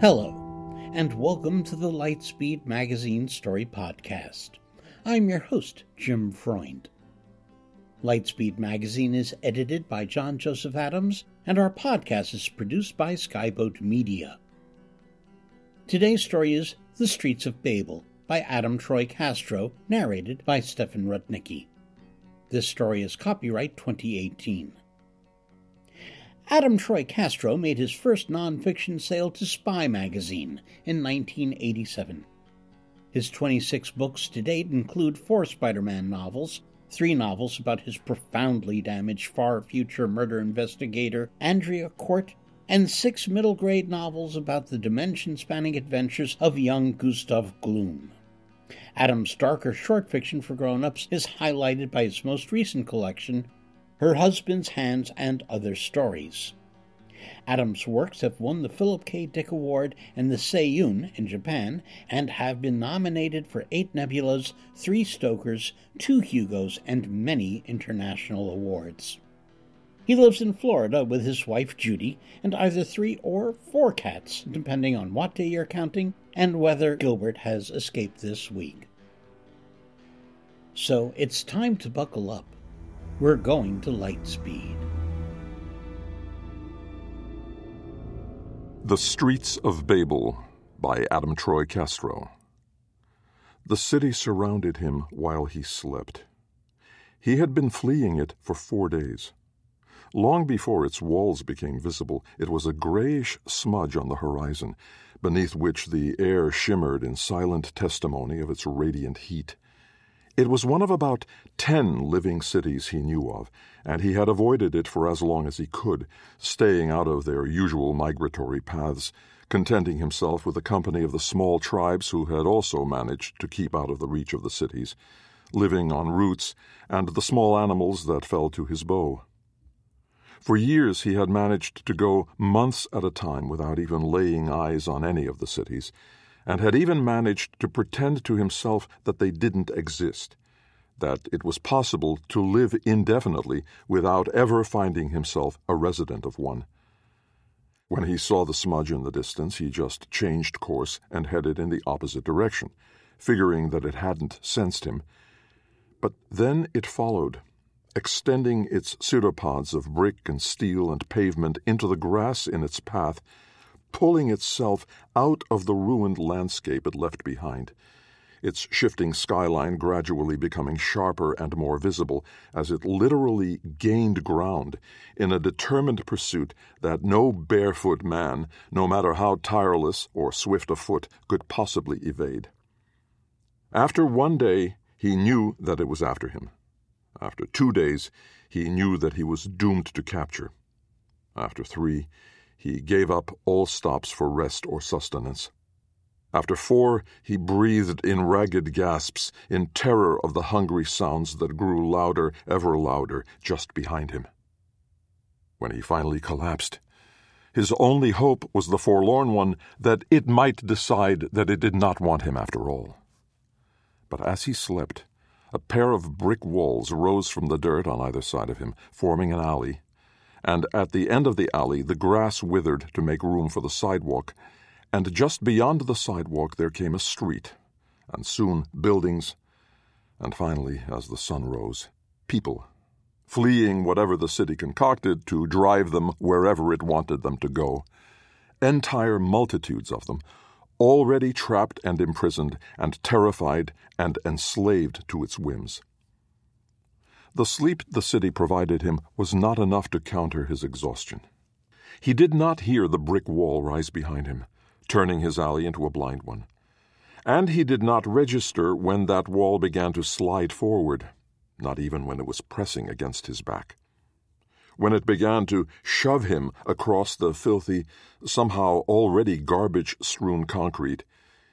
Hello, and welcome to the Lightspeed Magazine Story Podcast. I'm your host, Jim Freund. Lightspeed Magazine is edited by John Joseph Adams, and our podcast is produced by Skyboat Media. Today's story is The Streets of Babel by Adam Troy Castro, narrated by Stefan Rudnicki. This story is copyright 2018. Adam Troy Castro made his first nonfiction sale to Spy magazine in 1987. His 26 books to date include four Spider Man novels, three novels about his profoundly damaged far future murder investigator, Andrea Cort, and six middle grade novels about the dimension spanning adventures of young Gustav Gloom. Adam's darker short fiction for grown ups is highlighted by his most recent collection, her Husband's Hands, and Other Stories. Adams' works have won the Philip K. Dick Award and the Seiun in Japan and have been nominated for eight Nebulas, three Stokers, two Hugos, and many international awards. He lives in Florida with his wife Judy and either three or four cats, depending on what day you're counting and whether Gilbert has escaped this week. So it's time to buckle up. We're going to light speed. The Streets of Babel by Adam Troy Castro. The city surrounded him while he slept. He had been fleeing it for four days. Long before its walls became visible, it was a grayish smudge on the horizon, beneath which the air shimmered in silent testimony of its radiant heat. It was one of about ten living cities he knew of, and he had avoided it for as long as he could, staying out of their usual migratory paths, contenting himself with the company of the small tribes who had also managed to keep out of the reach of the cities, living on roots and the small animals that fell to his bow. For years he had managed to go months at a time without even laying eyes on any of the cities and had even managed to pretend to himself that they didn't exist, that it was possible to live indefinitely without ever finding himself a resident of one. When he saw the smudge in the distance, he just changed course and headed in the opposite direction, figuring that it hadn't sensed him. But then it followed, extending its pseudopods of brick and steel and pavement into the grass in its path pulling itself out of the ruined landscape it left behind, its shifting skyline gradually becoming sharper and more visible as it literally gained ground in a determined pursuit that no barefoot man, no matter how tireless or swift of foot, could possibly evade. After one day, he knew that it was after him. After two days, he knew that he was doomed to capture. After three, he gave up all stops for rest or sustenance. After four, he breathed in ragged gasps, in terror of the hungry sounds that grew louder, ever louder, just behind him. When he finally collapsed, his only hope was the forlorn one that it might decide that it did not want him after all. But as he slept, a pair of brick walls rose from the dirt on either side of him, forming an alley and at the end of the alley the grass withered to make room for the sidewalk, and just beyond the sidewalk there came a street, and soon buildings, and finally, as the sun rose, people, fleeing whatever the city concocted to drive them wherever it wanted them to go. Entire multitudes of them, already trapped and imprisoned, and terrified and enslaved to its whims. The sleep the city provided him was not enough to counter his exhaustion. He did not hear the brick wall rise behind him, turning his alley into a blind one. And he did not register when that wall began to slide forward, not even when it was pressing against his back. when it began to shove him across the filthy, somehow already garbage strewn concrete.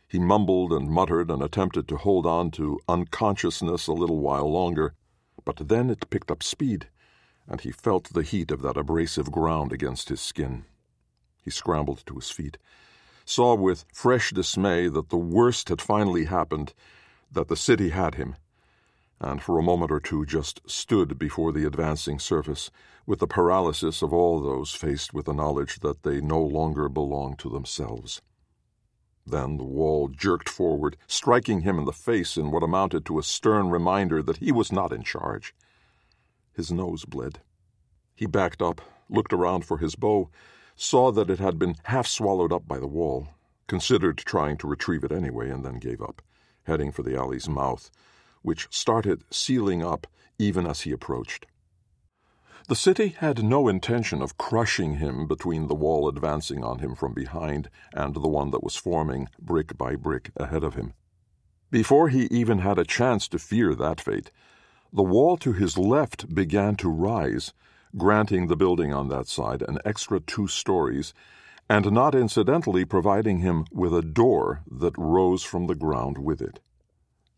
He mumbled and muttered and attempted to hold on to unconsciousness a little while longer, but then it picked up speed, and he felt the heat of that abrasive ground against his skin. He scrambled to his feet, saw with fresh dismay that the worst had finally happened, that the city had him, and for a moment or two just stood before the advancing surface, with the paralysis of all those faced with the knowledge that they no longer belong to themselves. Then the wall jerked forward, striking him in the face in what amounted to a stern reminder that he was not in charge. His nose bled. He backed up, looked around for his bow, saw that it had been half swallowed up by the wall, considered trying to retrieve it anyway, and then gave up, heading for the alley's mouth, which started sealing up even as he approached. The city had no intention of crushing him between the wall advancing on him from behind and the one that was forming brick by brick ahead of him. Before he even had a chance to fear that fate, the wall to his left began to rise, granting the building on that side an extra two stories, and not incidentally providing him with a door that rose from the ground with it.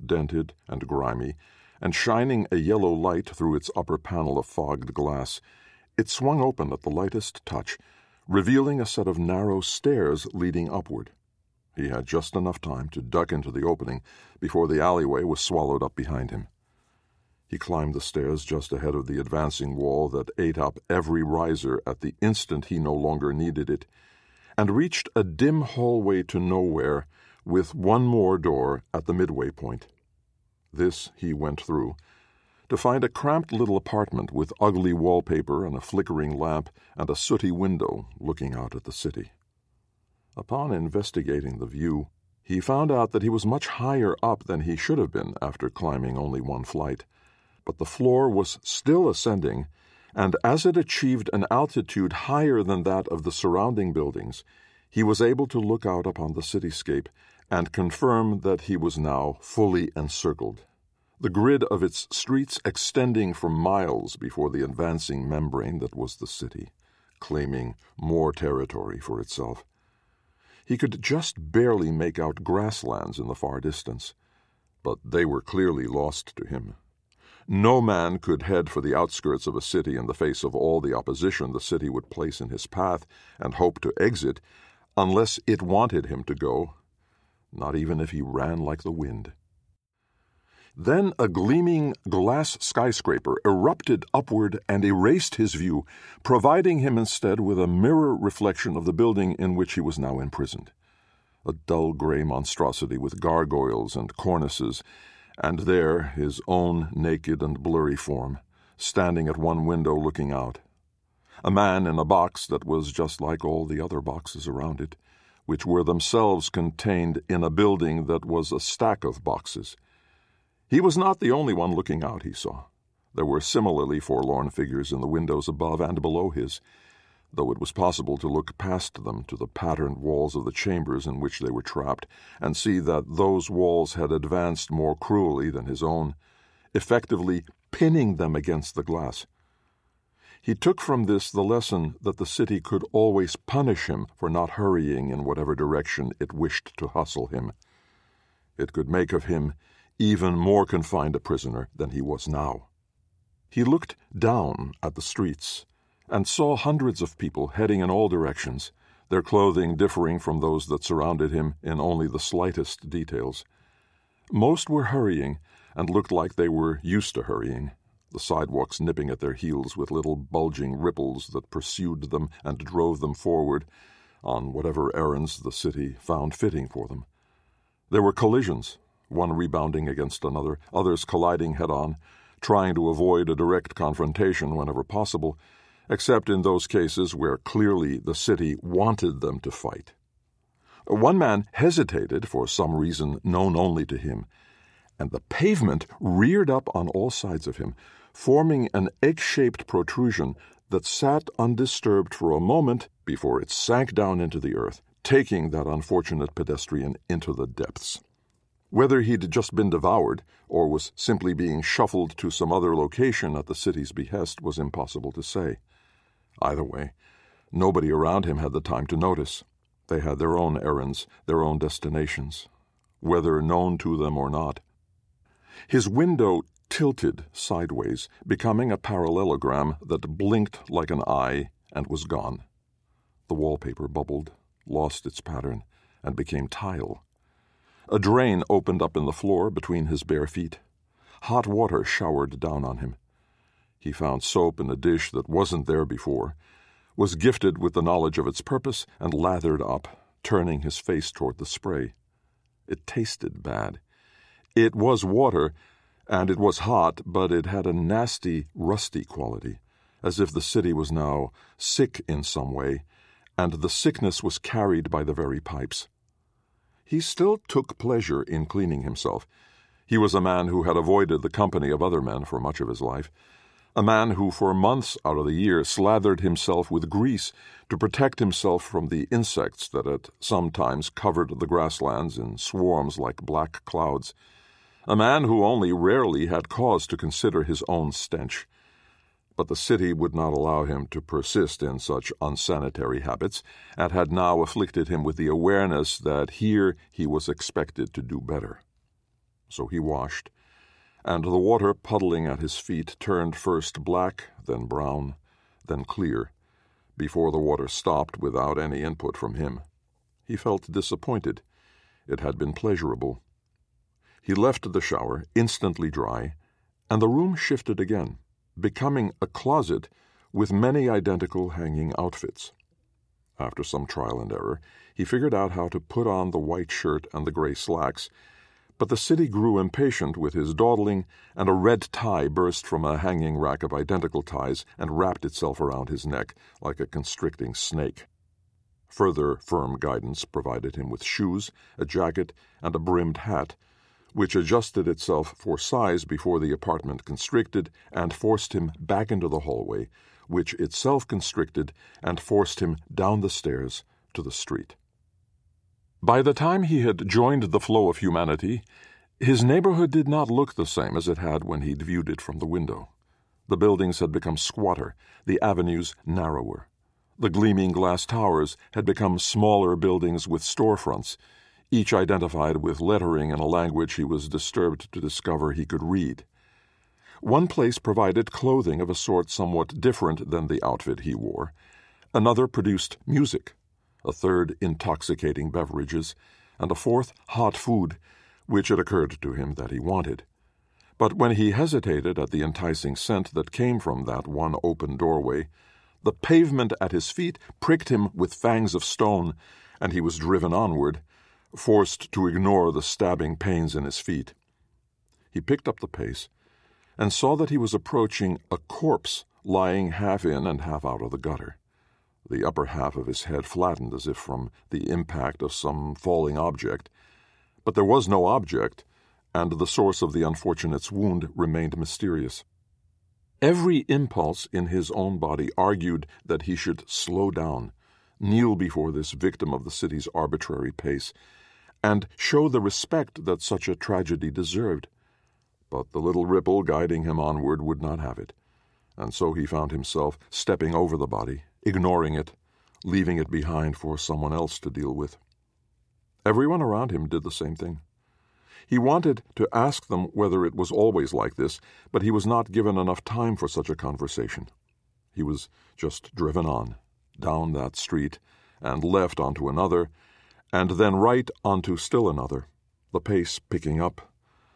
Dented and grimy, and shining a yellow light through its upper panel of fogged glass, it swung open at the lightest touch, revealing a set of narrow stairs leading upward. He had just enough time to duck into the opening before the alleyway was swallowed up behind him. He climbed the stairs just ahead of the advancing wall that ate up every riser at the instant he no longer needed it, and reached a dim hallway to nowhere with one more door at the midway point. This he went through, to find a cramped little apartment with ugly wallpaper and a flickering lamp and a sooty window looking out at the city. Upon investigating the view, he found out that he was much higher up than he should have been after climbing only one flight, but the floor was still ascending, and as it achieved an altitude higher than that of the surrounding buildings, he was able to look out upon the cityscape and confirm that he was now fully encircled, the grid of its streets extending for miles before the advancing membrane that was the city, claiming more territory for itself. He could just barely make out grasslands in the far distance, but they were clearly lost to him. No man could head for the outskirts of a city in the face of all the opposition the city would place in his path and hope to exit unless it wanted him to go not even if he ran like the wind. Then a gleaming glass skyscraper erupted upward and erased his view, providing him instead with a mirror reflection of the building in which he was now imprisoned. A dull gray monstrosity with gargoyles and cornices, and there his own naked and blurry form, standing at one window looking out. A man in a box that was just like all the other boxes around it which were themselves contained in a building that was a stack of boxes. He was not the only one looking out, he saw. There were similarly forlorn figures in the windows above and below his, though it was possible to look past them to the patterned walls of the chambers in which they were trapped, and see that those walls had advanced more cruelly than his own, effectively pinning them against the glass. He took from this the lesson that the city could always punish him for not hurrying in whatever direction it wished to hustle him. It could make of him even more confined a prisoner than he was now. He looked down at the streets and saw hundreds of people heading in all directions, their clothing differing from those that surrounded him in only the slightest details. Most were hurrying and looked like they were used to hurrying the sidewalks nipping at their heels with little bulging ripples that pursued them and drove them forward on whatever errands the city found fitting for them. There were collisions, one rebounding against another, others colliding head on, trying to avoid a direct confrontation whenever possible, except in those cases where clearly the city wanted them to fight. One man hesitated for some reason known only to him, and the pavement reared up on all sides of him, forming an egg shaped protrusion that sat undisturbed for a moment before it sank down into the earth, taking that unfortunate pedestrian into the depths. Whether he'd just been devoured or was simply being shuffled to some other location at the city's behest was impossible to say. Either way, nobody around him had the time to notice. They had their own errands, their own destinations, whether known to them or not. His window tilted sideways, becoming a parallelogram that blinked like an eye and was gone. The wallpaper bubbled, lost its pattern, and became tile. A drain opened up in the floor between his bare feet. Hot water showered down on him. He found soap in a dish that wasn't there before, was gifted with the knowledge of its purpose, and lathered up, turning his face toward the spray. It tasted bad. It was water, and it was hot, but it had a nasty, rusty quality, as if the city was now sick in some way, and the sickness was carried by the very pipes. He still took pleasure in cleaning himself. He was a man who had avoided the company of other men for much of his life, a man who for months out of the year slathered himself with grease to protect himself from the insects that at some times covered the grasslands in swarms like black clouds, a man who only rarely had cause to consider his own stench. But the city would not allow him to persist in such unsanitary habits, and had now afflicted him with the awareness that here he was expected to do better. So he washed and the water puddling at his feet turned first black, then brown, then clear, before the water stopped without any input from him. He felt disappointed. It had been pleasurable. He left the shower, instantly dry, and the room shifted again, becoming a closet with many identical hanging outfits. After some trial and error, he figured out how to put on the white shirt and the gray slacks but the city grew impatient with his dawdling, and a red tie burst from a hanging rack of identical ties and wrapped itself around his neck like a constricting snake. Further firm guidance provided him with shoes, a jacket, and a brimmed hat, which adjusted itself for size before the apartment constricted and forced him back into the hallway, which itself constricted and forced him down the stairs to the street. By the time he had joined the flow of humanity, his neighborhood did not look the same as it had when he'd viewed it from the window. The buildings had become squatter, the avenues narrower. The gleaming glass towers had become smaller buildings with storefronts, each identified with lettering in a language he was disturbed to discover he could read. One place provided clothing of a sort somewhat different than the outfit he wore. Another produced music a third intoxicating beverages, and a fourth hot food, which it occurred to him that he wanted. But when he hesitated at the enticing scent that came from that one open doorway, the pavement at his feet pricked him with fangs of stone, and he was driven onward, forced to ignore the stabbing pains in his feet. He picked up the pace and saw that he was approaching a corpse lying half in and half out of the gutter. The upper half of his head flattened as if from the impact of some falling object. But there was no object, and the source of the unfortunate's wound remained mysterious. Every impulse in his own body argued that he should slow down, kneel before this victim of the city's arbitrary pace, and show the respect that such a tragedy deserved. But the little ripple guiding him onward would not have it, and so he found himself stepping over the body ignoring it, leaving it behind for someone else to deal with. Everyone around him did the same thing. He wanted to ask them whether it was always like this, but he was not given enough time for such a conversation. He was just driven on, down that street, and left onto another, and then right onto still another, the pace picking up,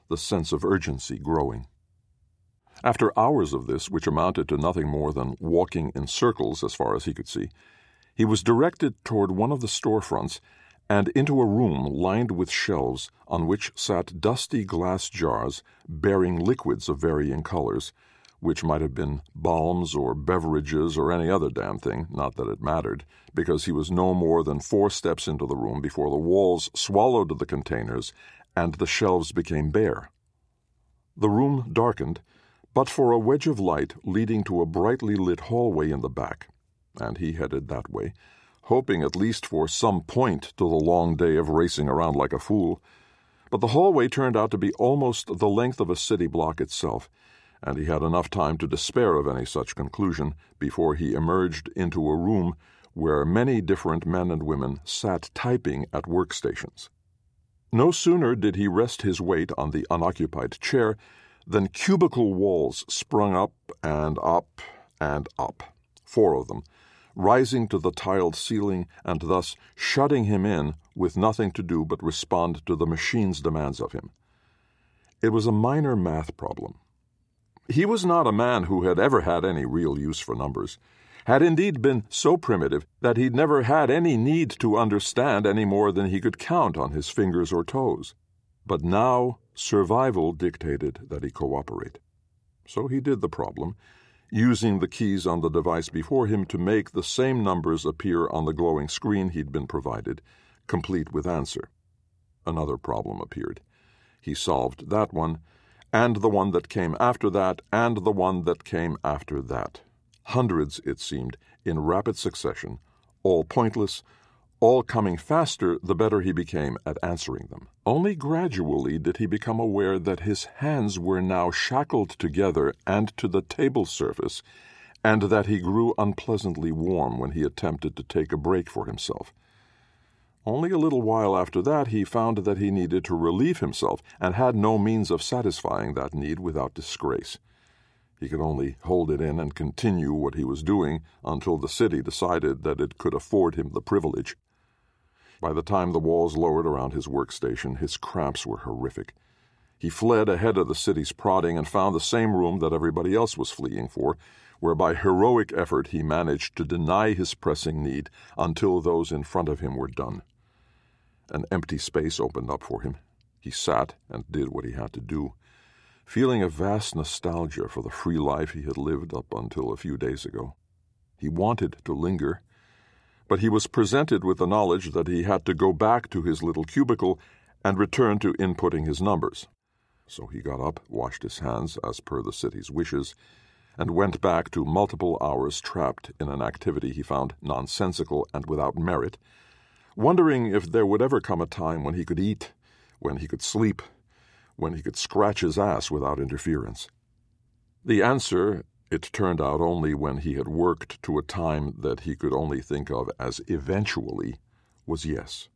the sense of urgency growing. After hours of this, which amounted to nothing more than walking in circles as far as he could see, he was directed toward one of the storefronts and into a room lined with shelves on which sat dusty glass jars bearing liquids of varying colors, which might have been balms or beverages or any other damn thing, not that it mattered, because he was no more than four steps into the room before the walls swallowed the containers and the shelves became bare. The room darkened but for a wedge of light leading to a brightly lit hallway in the back, and he headed that way, hoping at least for some point to the long day of racing around like a fool. But the hallway turned out to be almost the length of a city block itself, and he had enough time to despair of any such conclusion before he emerged into a room where many different men and women sat typing at workstations. No sooner did he rest his weight on the unoccupied chair than cubicle walls sprung up and up and up, four of them, rising to the tiled ceiling and thus shutting him in with nothing to do but respond to the machine's demands of him. It was a minor math problem. He was not a man who had ever had any real use for numbers, had indeed been so primitive that he'd never had any need to understand any more than he could count on his fingers or toes. But now survival dictated that he cooperate. So he did the problem, using the keys on the device before him to make the same numbers appear on the glowing screen he'd been provided, complete with answer. Another problem appeared. He solved that one, and the one that came after that, and the one that came after that. Hundreds, it seemed, in rapid succession, all pointless, all coming faster the better he became at answering them. Only gradually did he become aware that his hands were now shackled together and to the table surface, and that he grew unpleasantly warm when he attempted to take a break for himself. Only a little while after that he found that he needed to relieve himself, and had no means of satisfying that need without disgrace. He could only hold it in and continue what he was doing until the city decided that it could afford him the privilege. By the time the walls lowered around his workstation, his cramps were horrific. He fled ahead of the city's prodding and found the same room that everybody else was fleeing for, where by heroic effort he managed to deny his pressing need until those in front of him were done. An empty space opened up for him. He sat and did what he had to do, feeling a vast nostalgia for the free life he had lived up until a few days ago. He wanted to linger but he was presented with the knowledge that he had to go back to his little cubicle and return to inputting his numbers. So he got up, washed his hands as per the city's wishes, and went back to multiple hours trapped in an activity he found nonsensical and without merit, wondering if there would ever come a time when he could eat, when he could sleep, when he could scratch his ass without interference. The answer it turned out only when he had worked to a time that he could only think of as eventually was yes.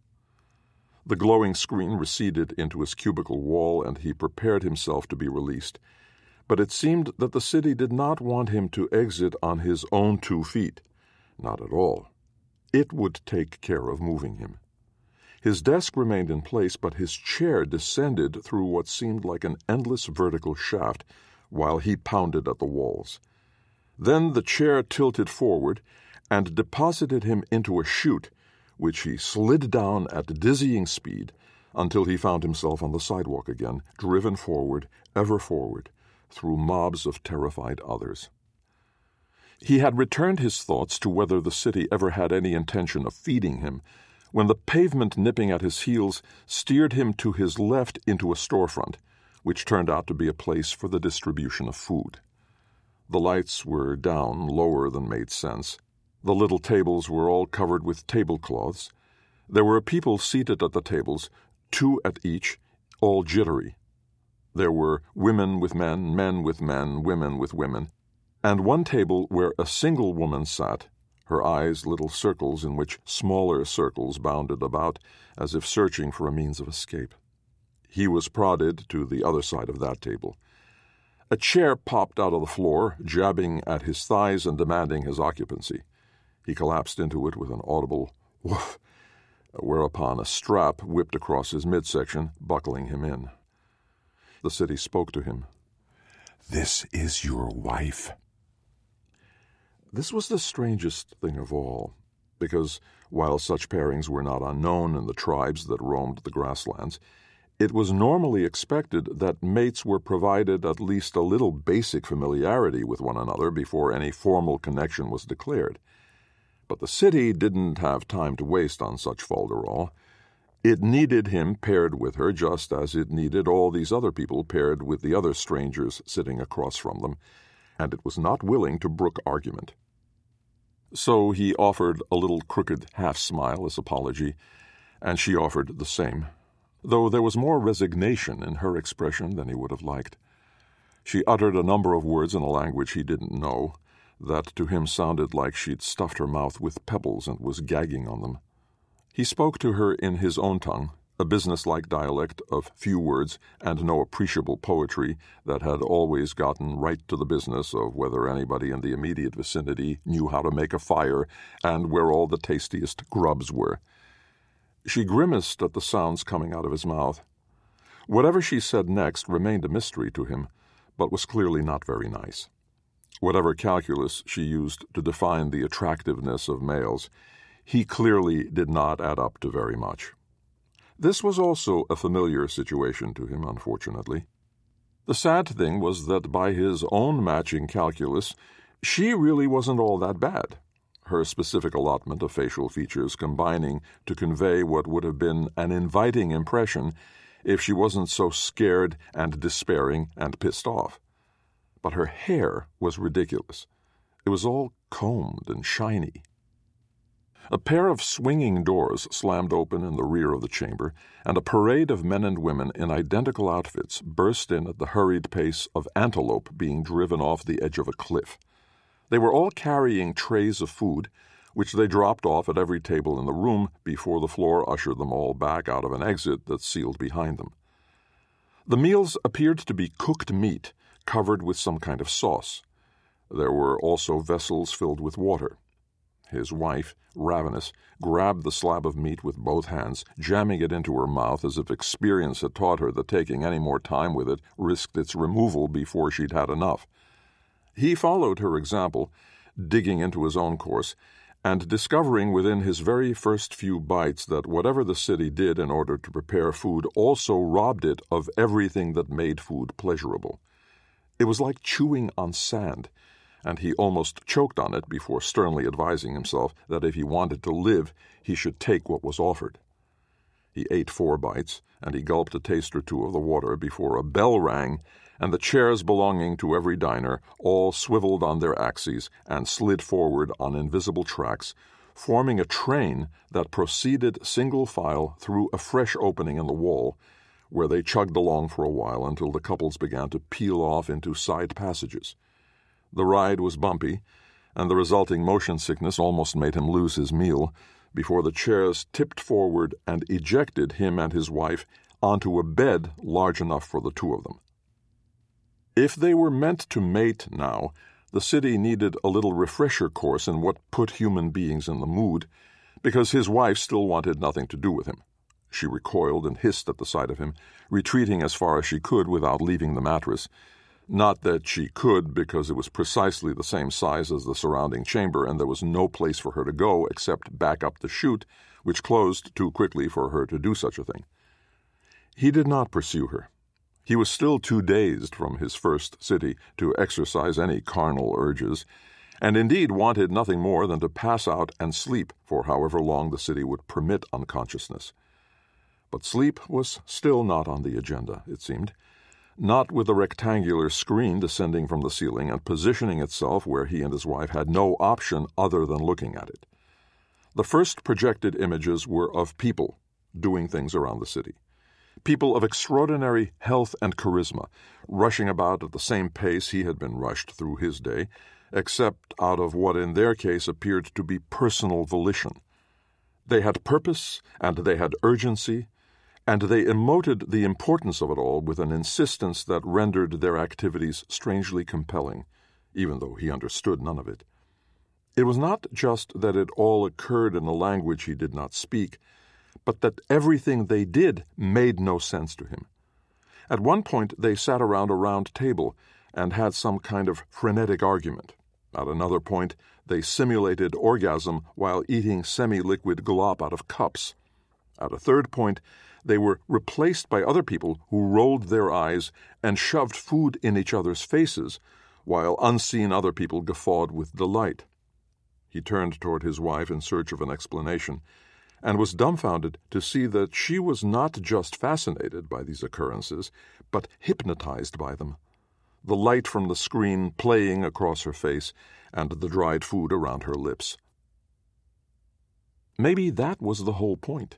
The glowing screen receded into his cubicle wall, and he prepared himself to be released. But it seemed that the city did not want him to exit on his own two feet. Not at all. It would take care of moving him. His desk remained in place, but his chair descended through what seemed like an endless vertical shaft while he pounded at the walls. Then the chair tilted forward and deposited him into a chute, which he slid down at dizzying speed until he found himself on the sidewalk again, driven forward, ever forward, through mobs of terrified others. He had returned his thoughts to whether the city ever had any intention of feeding him when the pavement nipping at his heels steered him to his left into a storefront, which turned out to be a place for the distribution of food. The lights were down lower than made sense. The little tables were all covered with tablecloths. There were people seated at the tables, two at each, all jittery. There were women with men, men with men, women with women, and one table where a single woman sat, her eyes little circles in which smaller circles bounded about, as if searching for a means of escape. He was prodded to the other side of that table. A chair popped out of the floor, jabbing at his thighs and demanding his occupancy. He collapsed into it with an audible woof, whereupon a strap whipped across his midsection, buckling him in. The city spoke to him. This is your wife. This was the strangest thing of all, because while such pairings were not unknown in the tribes that roamed the grasslands, it was normally expected that mates were provided at least a little basic familiarity with one another before any formal connection was declared. But the city didn't have time to waste on such folderol. It needed him paired with her just as it needed all these other people paired with the other strangers sitting across from them, and it was not willing to brook argument. So he offered a little crooked half smile as apology, and she offered the same though there was more resignation in her expression than he would have liked. She uttered a number of words in a language he didn't know, that to him sounded like she'd stuffed her mouth with pebbles and was gagging on them. He spoke to her in his own tongue, a businesslike dialect of few words and no appreciable poetry that had always gotten right to the business of whether anybody in the immediate vicinity knew how to make a fire and where all the tastiest grubs were. She grimaced at the sounds coming out of his mouth. Whatever she said next remained a mystery to him, but was clearly not very nice. Whatever calculus she used to define the attractiveness of males, he clearly did not add up to very much. This was also a familiar situation to him, unfortunately. The sad thing was that by his own matching calculus, she really wasn't all that bad, her specific allotment of facial features combining to convey what would have been an inviting impression if she wasn't so scared and despairing and pissed off. But her hair was ridiculous. It was all combed and shiny. A pair of swinging doors slammed open in the rear of the chamber, and a parade of men and women in identical outfits burst in at the hurried pace of antelope being driven off the edge of a cliff. They were all carrying trays of food, which they dropped off at every table in the room before the floor ushered them all back out of an exit that sealed behind them. The meals appeared to be cooked meat covered with some kind of sauce. There were also vessels filled with water. His wife, ravenous, grabbed the slab of meat with both hands, jamming it into her mouth as if experience had taught her that taking any more time with it risked its removal before she'd had enough. He followed her example, digging into his own course, and discovering within his very first few bites that whatever the city did in order to prepare food also robbed it of everything that made food pleasurable. It was like chewing on sand and he almost choked on it before sternly advising himself that if he wanted to live, he should take what was offered. He ate four bites, and he gulped a taste or two of the water before a bell rang, and the chairs belonging to every diner all swiveled on their axes and slid forward on invisible tracks, forming a train that proceeded single file through a fresh opening in the wall, where they chugged along for a while until the couples began to peel off into side passages. The ride was bumpy, and the resulting motion sickness almost made him lose his meal before the chairs tipped forward and ejected him and his wife onto a bed large enough for the two of them. If they were meant to mate now, the city needed a little refresher course in what put human beings in the mood, because his wife still wanted nothing to do with him. She recoiled and hissed at the sight of him, retreating as far as she could without leaving the mattress, not that she could, because it was precisely the same size as the surrounding chamber, and there was no place for her to go except back up the chute, which closed too quickly for her to do such a thing. He did not pursue her. He was still too dazed from his first city to exercise any carnal urges, and indeed wanted nothing more than to pass out and sleep for however long the city would permit unconsciousness. But sleep was still not on the agenda, it seemed not with a rectangular screen descending from the ceiling and positioning itself where he and his wife had no option other than looking at it. The first projected images were of people doing things around the city. People of extraordinary health and charisma, rushing about at the same pace he had been rushed through his day, except out of what in their case appeared to be personal volition. They had purpose and they had urgency and they emoted the importance of it all with an insistence that rendered their activities strangely compelling, even though he understood none of it. It was not just that it all occurred in a language he did not speak, but that everything they did made no sense to him. At one point, they sat around a round table and had some kind of frenetic argument. At another point, they simulated orgasm while eating semi liquid glop out of cups. At a third point, they were replaced by other people who rolled their eyes and shoved food in each other's faces, while unseen other people guffawed with delight. He turned toward his wife in search of an explanation, and was dumbfounded to see that she was not just fascinated by these occurrences, but hypnotized by them. The light from the screen playing across her face, and the dried food around her lips. Maybe that was the whole point.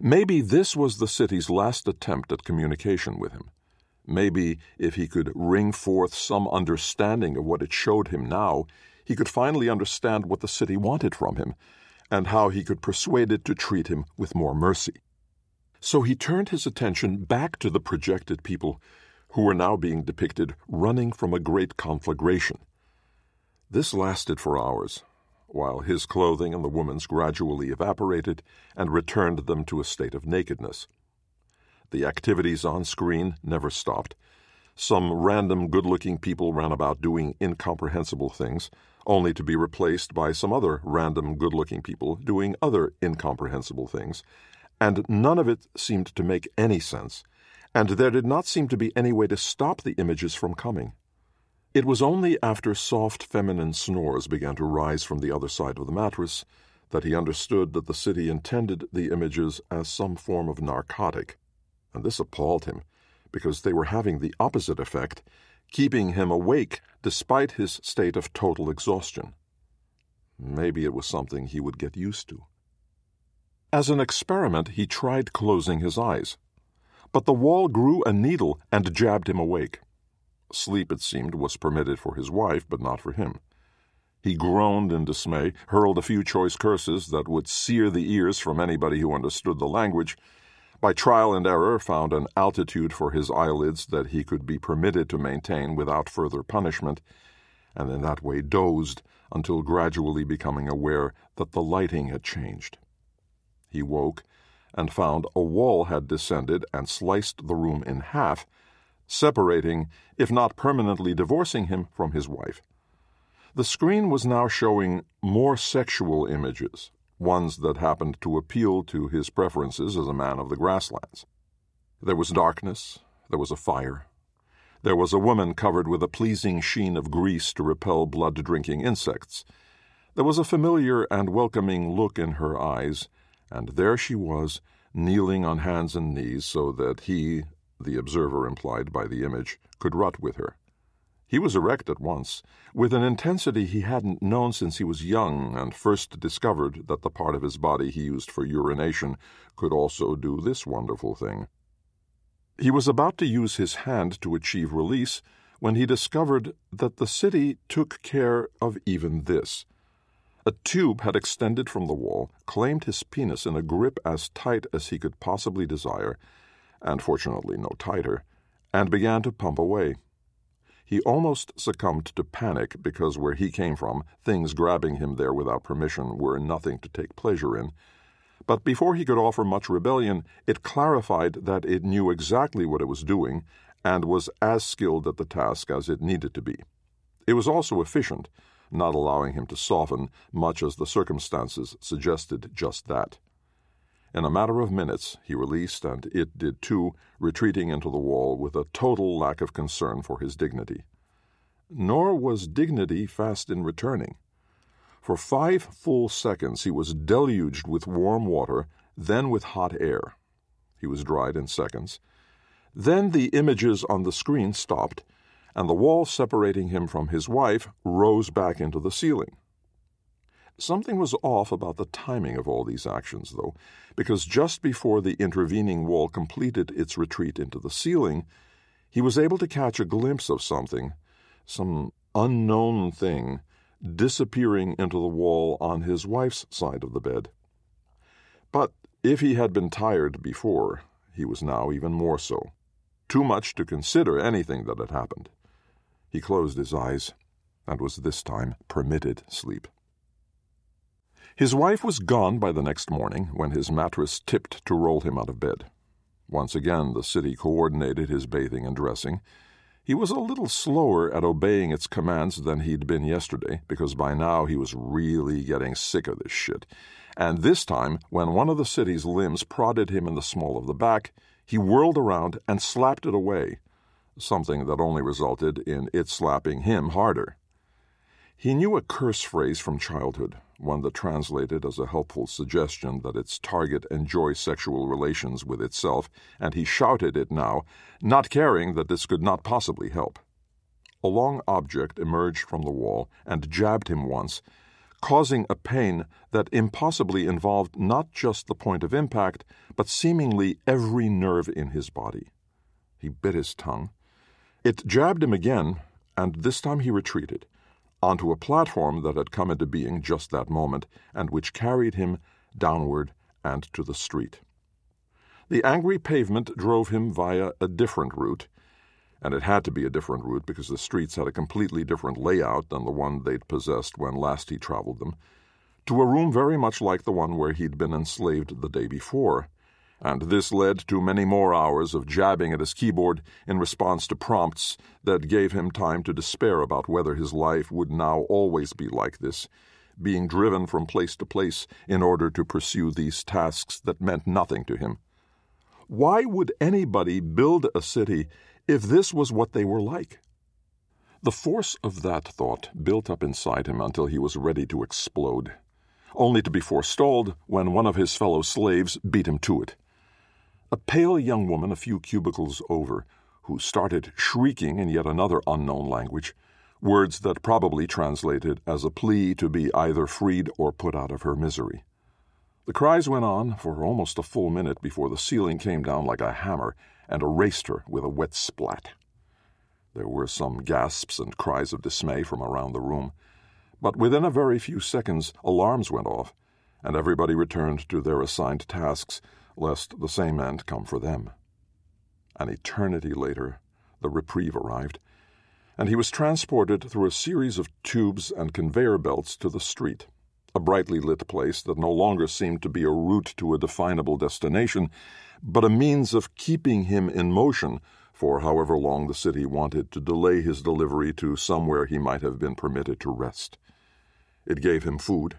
Maybe this was the city's last attempt at communication with him. Maybe if he could wring forth some understanding of what it showed him now, he could finally understand what the city wanted from him, and how he could persuade it to treat him with more mercy. So he turned his attention back to the projected people who were now being depicted running from a great conflagration. This lasted for hours, while his clothing and the woman's gradually evaporated and returned them to a state of nakedness. The activities on screen never stopped. Some random good looking people ran about doing incomprehensible things, only to be replaced by some other random good looking people doing other incomprehensible things, and none of it seemed to make any sense and there did not seem to be any way to stop the images from coming. It was only after soft feminine snores began to rise from the other side of the mattress that he understood that the city intended the images as some form of narcotic, and this appalled him, because they were having the opposite effect, keeping him awake despite his state of total exhaustion. Maybe it was something he would get used to. As an experiment, he tried closing his eyes but the wall grew a needle and jabbed him awake. Sleep, it seemed, was permitted for his wife, but not for him. He groaned in dismay, hurled a few choice curses that would sear the ears from anybody who understood the language, by trial and error found an altitude for his eyelids that he could be permitted to maintain without further punishment, and in that way dozed until gradually becoming aware that the lighting had changed. He woke and found a wall had descended and sliced the room in half, separating, if not permanently divorcing him from his wife. The screen was now showing more sexual images, ones that happened to appeal to his preferences as a man of the grasslands. There was darkness, there was a fire. There was a woman covered with a pleasing sheen of grease to repel blood drinking insects. There was a familiar and welcoming look in her eyes, and there she was, kneeling on hands and knees so that he, the observer implied by the image, could rut with her. He was erect at once, with an intensity he hadn't known since he was young and first discovered that the part of his body he used for urination could also do this wonderful thing. He was about to use his hand to achieve release when he discovered that the city took care of even this. A tube had extended from the wall, claimed his penis in a grip as tight as he could possibly desire, and fortunately no tighter, and began to pump away. He almost succumbed to panic because where he came from, things grabbing him there without permission were nothing to take pleasure in. But before he could offer much rebellion, it clarified that it knew exactly what it was doing and was as skilled at the task as it needed to be. It was also efficient not allowing him to soften, much as the circumstances suggested just that. In a matter of minutes, he released, and it did too, retreating into the wall with a total lack of concern for his dignity. Nor was dignity fast in returning. For five full seconds he was deluged with warm water, then with hot air. He was dried in seconds. Then the images on the screen stopped, and the wall separating him from his wife rose back into the ceiling. Something was off about the timing of all these actions, though, because just before the intervening wall completed its retreat into the ceiling, he was able to catch a glimpse of something, some unknown thing, disappearing into the wall on his wife's side of the bed. But if he had been tired before, he was now even more so. Too much to consider anything that had happened. He closed his eyes and was this time permitted sleep. His wife was gone by the next morning when his mattress tipped to roll him out of bed. Once again, the city coordinated his bathing and dressing. He was a little slower at obeying its commands than he'd been yesterday, because by now he was really getting sick of this shit. And this time, when one of the city's limbs prodded him in the small of the back, he whirled around and slapped it away, something that only resulted in it slapping him harder. He knew a curse phrase from childhood, one that translated as a helpful suggestion that its target enjoy sexual relations with itself, and he shouted it now, not caring that this could not possibly help. A long object emerged from the wall and jabbed him once, causing a pain that impossibly involved not just the point of impact, but seemingly every nerve in his body. He bit his tongue It jabbed him again, and this time he retreated onto a platform that had come into being just that moment and which carried him downward and to the street. The angry pavement drove him via a different route, and it had to be a different route because the streets had a completely different layout than the one they'd possessed when last he traveled them, to a room very much like the one where he'd been enslaved the day before and this led to many more hours of jabbing at his keyboard in response to prompts that gave him time to despair about whether his life would now always be like this, being driven from place to place in order to pursue these tasks that meant nothing to him. Why would anybody build a city if this was what they were like? The force of that thought built up inside him until he was ready to explode, only to be forestalled when one of his fellow slaves beat him to it a pale young woman a few cubicles over, who started shrieking in yet another unknown language, words that probably translated as a plea to be either freed or put out of her misery. The cries went on for almost a full minute before the ceiling came down like a hammer and erased her with a wet splat. There were some gasps and cries of dismay from around the room, but within a very few seconds alarms went off, and everybody returned to their assigned tasks lest the same end come for them. An eternity later, the reprieve arrived, and he was transported through a series of tubes and conveyor belts to the street, a brightly lit place that no longer seemed to be a route to a definable destination, but a means of keeping him in motion for however long the city wanted to delay his delivery to somewhere he might have been permitted to rest. It gave him food,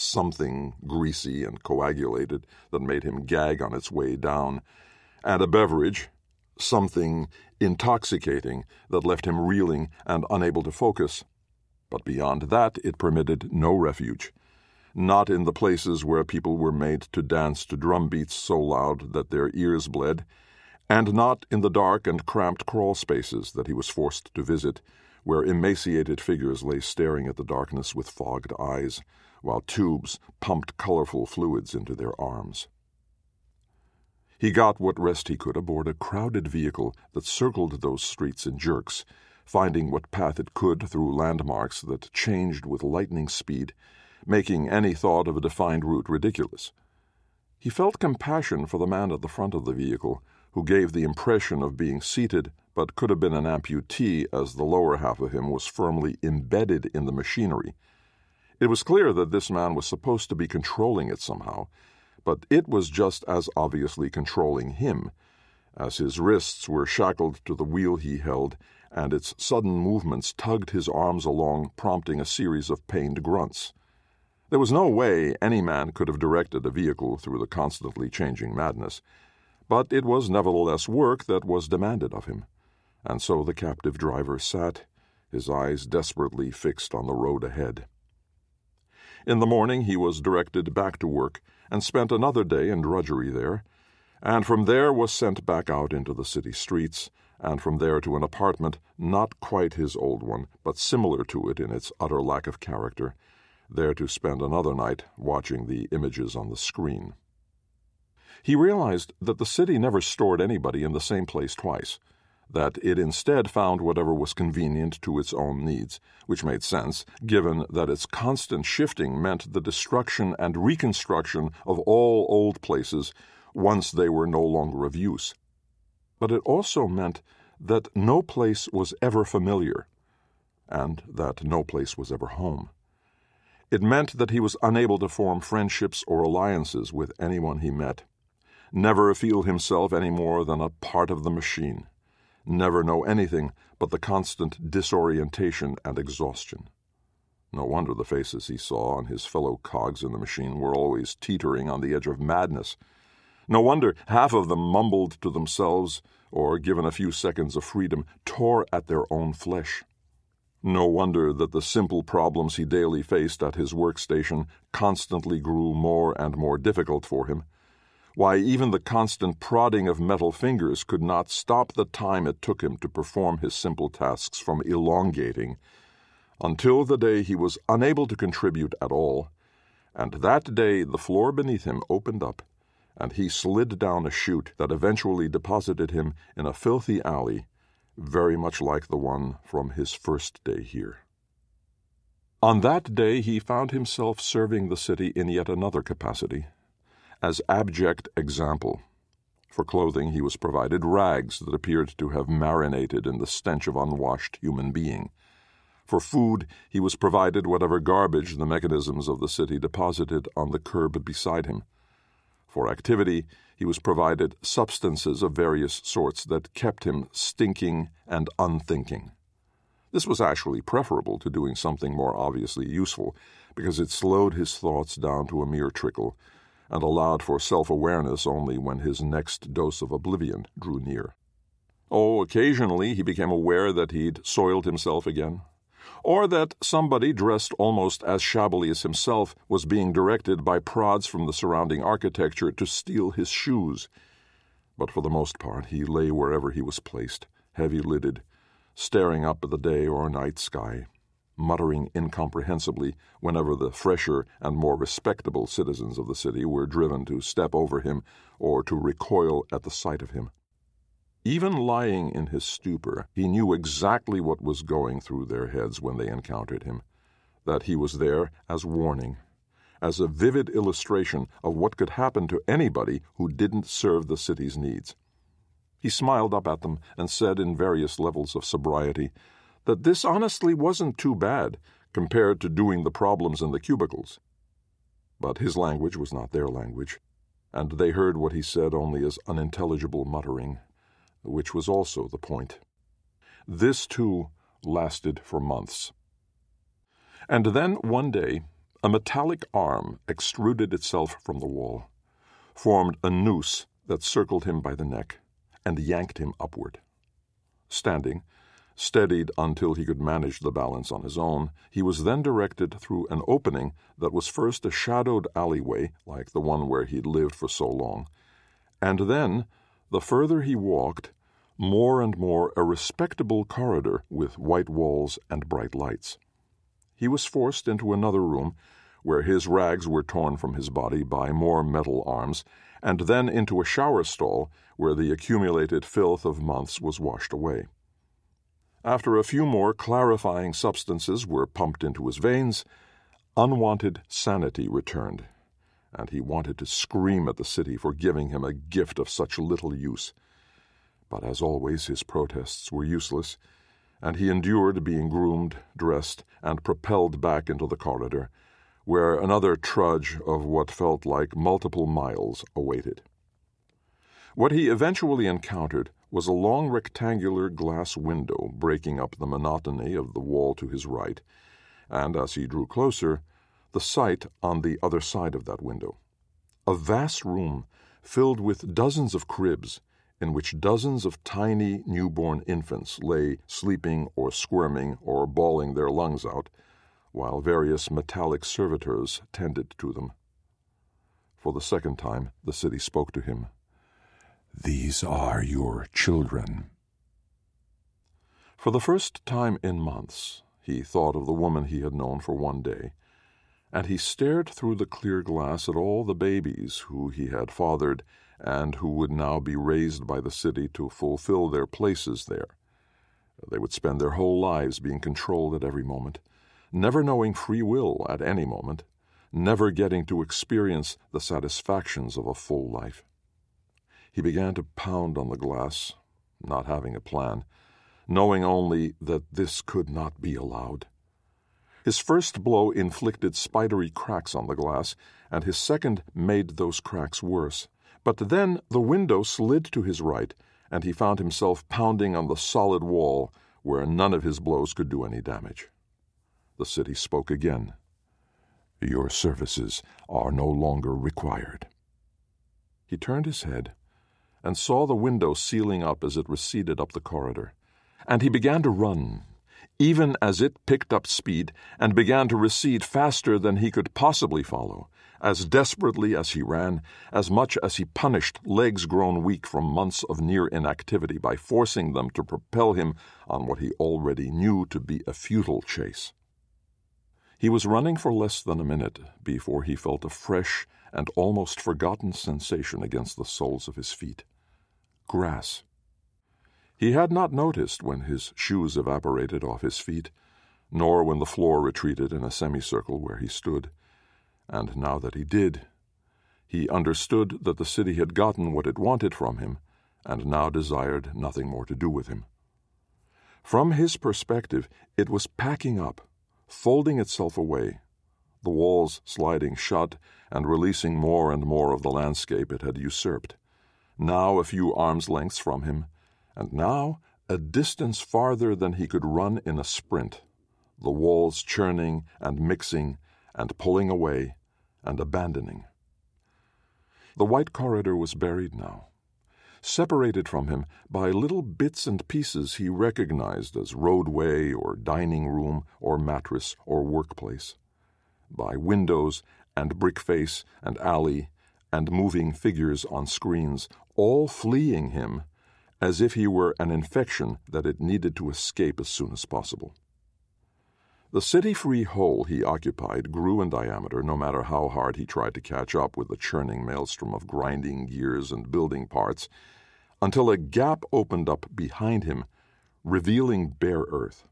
something greasy and coagulated that made him gag on its way down, and a beverage, something intoxicating that left him reeling and unable to focus. But beyond that, it permitted no refuge. Not in the places where people were made to dance to drum beats so loud that their ears bled, and not in the dark and cramped crawl spaces that he was forced to visit, where emaciated figures lay staring at the darkness with fogged eyes, while tubes pumped colorful fluids into their arms. He got what rest he could aboard a crowded vehicle that circled those streets in jerks, finding what path it could through landmarks that changed with lightning speed, making any thought of a defined route ridiculous. He felt compassion for the man at the front of the vehicle, who gave the impression of being seated but could have been an amputee as the lower half of him was firmly embedded in the machinery it was clear that this man was supposed to be controlling it somehow, but it was just as obviously controlling him, as his wrists were shackled to the wheel he held, and its sudden movements tugged his arms along, prompting a series of pained grunts. There was no way any man could have directed a vehicle through the constantly changing madness, but it was nevertheless work that was demanded of him, and so the captive driver sat, his eyes desperately fixed on the road ahead. In the morning he was directed back to work, and spent another day in drudgery there, and from there was sent back out into the city streets, and from there to an apartment not quite his old one, but similar to it in its utter lack of character, there to spend another night watching the images on the screen. He realized that the city never stored anybody in the same place twice that it instead found whatever was convenient to its own needs, which made sense, given that its constant shifting meant the destruction and reconstruction of all old places once they were no longer of use. But it also meant that no place was ever familiar, and that no place was ever home. It meant that he was unable to form friendships or alliances with anyone he met, never feel himself any more than a part of the machine never know anything but the constant disorientation and exhaustion. No wonder the faces he saw on his fellow cogs in the machine were always teetering on the edge of madness. No wonder half of them mumbled to themselves, or, given a few seconds of freedom, tore at their own flesh. No wonder that the simple problems he daily faced at his workstation constantly grew more and more difficult for him why, even the constant prodding of metal fingers could not stop the time it took him to perform his simple tasks from elongating, until the day he was unable to contribute at all, and that day the floor beneath him opened up, and he slid down a chute that eventually deposited him in a filthy alley very much like the one from his first day here. On that day, he found himself serving the city in yet another capacity as abject example. For clothing, he was provided rags that appeared to have marinated in the stench of unwashed human being. For food, he was provided whatever garbage the mechanisms of the city deposited on the curb beside him. For activity, he was provided substances of various sorts that kept him stinking and unthinking. This was actually preferable to doing something more obviously useful, because it slowed his thoughts down to a mere trickle, and allowed for self awareness only when his next dose of oblivion drew near. Oh, occasionally he became aware that he'd soiled himself again, or that somebody dressed almost as shabbily as himself was being directed by prods from the surrounding architecture to steal his shoes. But for the most part, he lay wherever he was placed, heavy lidded, staring up at the day or night sky, muttering incomprehensibly whenever the fresher and more respectable citizens of the city were driven to step over him or to recoil at the sight of him. Even lying in his stupor, he knew exactly what was going through their heads when they encountered him, that he was there as warning, as a vivid illustration of what could happen to anybody who didn't serve the city's needs. He smiled up at them and said in various levels of sobriety that this honestly wasn't too bad compared to doing the problems in the cubicles. But his language was not their language, and they heard what he said only as unintelligible muttering which was also the point. This, too, lasted for months. And then, one day, a metallic arm extruded itself from the wall, formed a noose that circled him by the neck, and yanked him upward. Standing, steadied until he could manage the balance on his own, he was then directed through an opening that was first a shadowed alleyway, like the one where he'd lived for so long, and then the further he walked, more and more a respectable corridor with white walls and bright lights. He was forced into another room where his rags were torn from his body by more metal arms, and then into a shower stall where the accumulated filth of months was washed away. After a few more clarifying substances were pumped into his veins, unwanted sanity returned, and he wanted to scream at the city for giving him a gift of such little use. But as always, his protests were useless, and he endured being groomed, dressed, and propelled back into the corridor, where another trudge of what felt like multiple miles awaited. What he eventually encountered was a long rectangular glass window breaking up the monotony of the wall to his right, and as he drew closer, the sight on the other side of that window. A vast room filled with dozens of cribs, in which dozens of tiny newborn infants lay sleeping or squirming or bawling their lungs out, while various metallic servitors tended to them. For the second time, the city spoke to him. These are your children. For the first time in months, he thought of the woman he had known for one day and he stared through the clear glass at all the babies who he had fathered and who would now be raised by the city to fulfill their places there. They would spend their whole lives being controlled at every moment, never knowing free will at any moment, never getting to experience the satisfactions of a full life. He began to pound on the glass, not having a plan, knowing only that this could not be allowed. His first blow inflicted spidery cracks on the glass, and his second made those cracks worse. But then the window slid to his right, and he found himself pounding on the solid wall where none of his blows could do any damage. The city spoke again. Your services are no longer required. He turned his head and saw the window sealing up as it receded up the corridor, and he began to run, even as it picked up speed and began to recede faster than he could possibly follow, as desperately as he ran, as much as he punished legs grown weak from months of near inactivity by forcing them to propel him on what he already knew to be a futile chase. He was running for less than a minute before he felt a fresh and almost forgotten sensation against the soles of his feet grass. He had not noticed when his shoes evaporated off his feet, nor when the floor retreated in a semicircle where he stood. And now that he did, he understood that the city had gotten what it wanted from him, and now desired nothing more to do with him. From his perspective, it was packing up, folding itself away, the walls sliding shut and releasing more and more of the landscape it had usurped. Now a few arms' lengths from him, and now a distance farther than he could run in a sprint, the walls churning and mixing and pulling away and abandoning. The white corridor was buried now, separated from him by little bits and pieces he recognized as roadway or dining room or mattress or workplace, by windows and brick face and alley and moving figures on screens, all fleeing him as if he were an infection that it needed to escape as soon as possible. The city free hole he occupied grew in diameter no matter how hard he tried to catch up with the churning maelstrom of grinding gears and building parts, until a gap opened up behind him, revealing bare earth.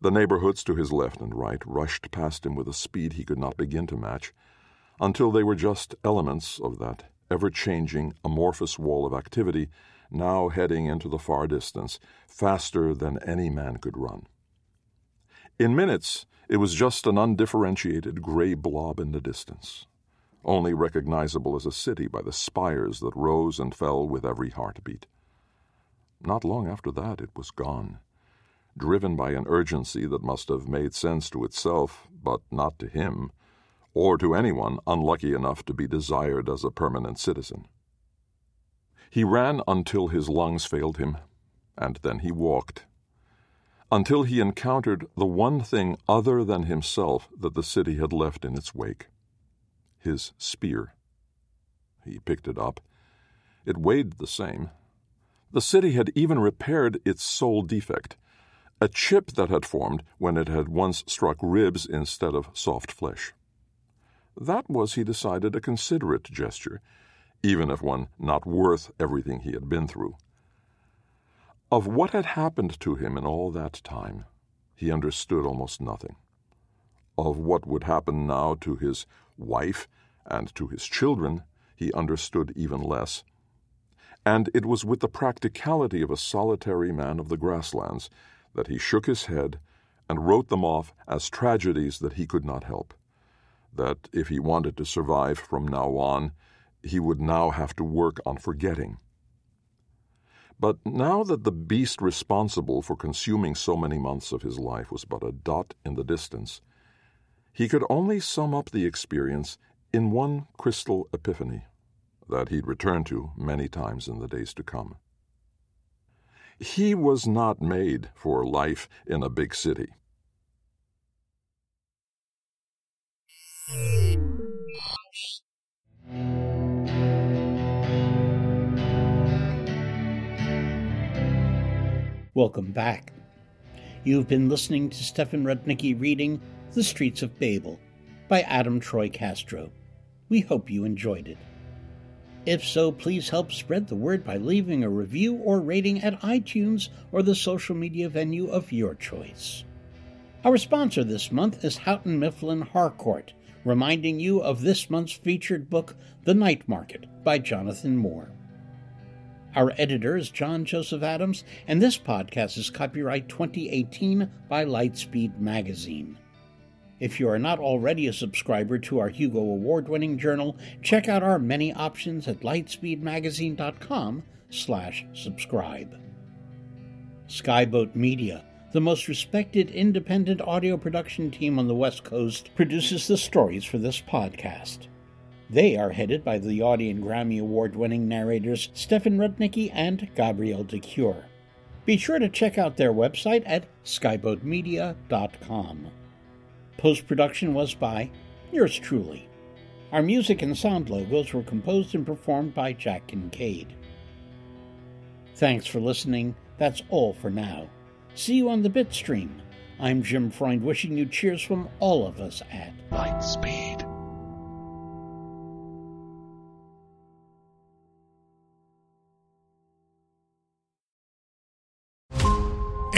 The neighborhoods to his left and right rushed past him with a speed he could not begin to match, until they were just elements of that ever changing, amorphous wall of activity now heading into the far distance, faster than any man could run. In minutes, it was just an undifferentiated gray blob in the distance, only recognizable as a city by the spires that rose and fell with every heartbeat. Not long after that, it was gone, driven by an urgency that must have made sense to itself, but not to him, or to anyone unlucky enough to be desired as a permanent citizen. He ran until his lungs failed him, and then he walked until he encountered the one thing other than himself that the city had left in its wake his spear. He picked it up. It weighed the same. The city had even repaired its sole defect a chip that had formed when it had once struck ribs instead of soft flesh. That was, he decided, a considerate gesture, even if one not worth everything he had been through. Of what had happened to him in all that time, he understood almost nothing. Of what would happen now to his wife and to his children, he understood even less. And it was with the practicality of a solitary man of the grasslands that he shook his head and wrote them off as tragedies that he could not help. That if he wanted to survive from now on, he would now have to work on forgetting but now that the beast responsible for consuming so many months of his life was but a dot in the distance, he could only sum up the experience in one crystal epiphany that he'd return to many times in the days to come. He was not made for life in a big city. Welcome back. You've been listening to Stefan Rudnicki reading The Streets of Babel by Adam Troy Castro. We hope you enjoyed it. If so, please help spread the word by leaving a review or rating at iTunes or the social media venue of your choice. Our sponsor this month is Houghton Mifflin Harcourt, reminding you of this month's featured book, The Night Market by Jonathan Moore. Our editor is John Joseph Adams, and this podcast is copyright 2018 by Lightspeed Magazine. If you are not already a subscriber to our Hugo Award winning journal, check out our many options at lightspeedmagazine.com slash subscribe. Skyboat Media, the most respected independent audio production team on the West Coast, produces the stories for this podcast. They are headed by the Audie and Grammy Award winning narrators Stefan Rudnicki and Gabrielle de Cuir. Be sure to check out their website at skyboatmedia.com. Post production was by yours truly. Our music and sound logos were composed and performed by Jack Kincaid. Thanks for listening. That's all for now. See you on the Bitstream. I'm Jim Freund wishing you cheers from all of us at Lightspeed.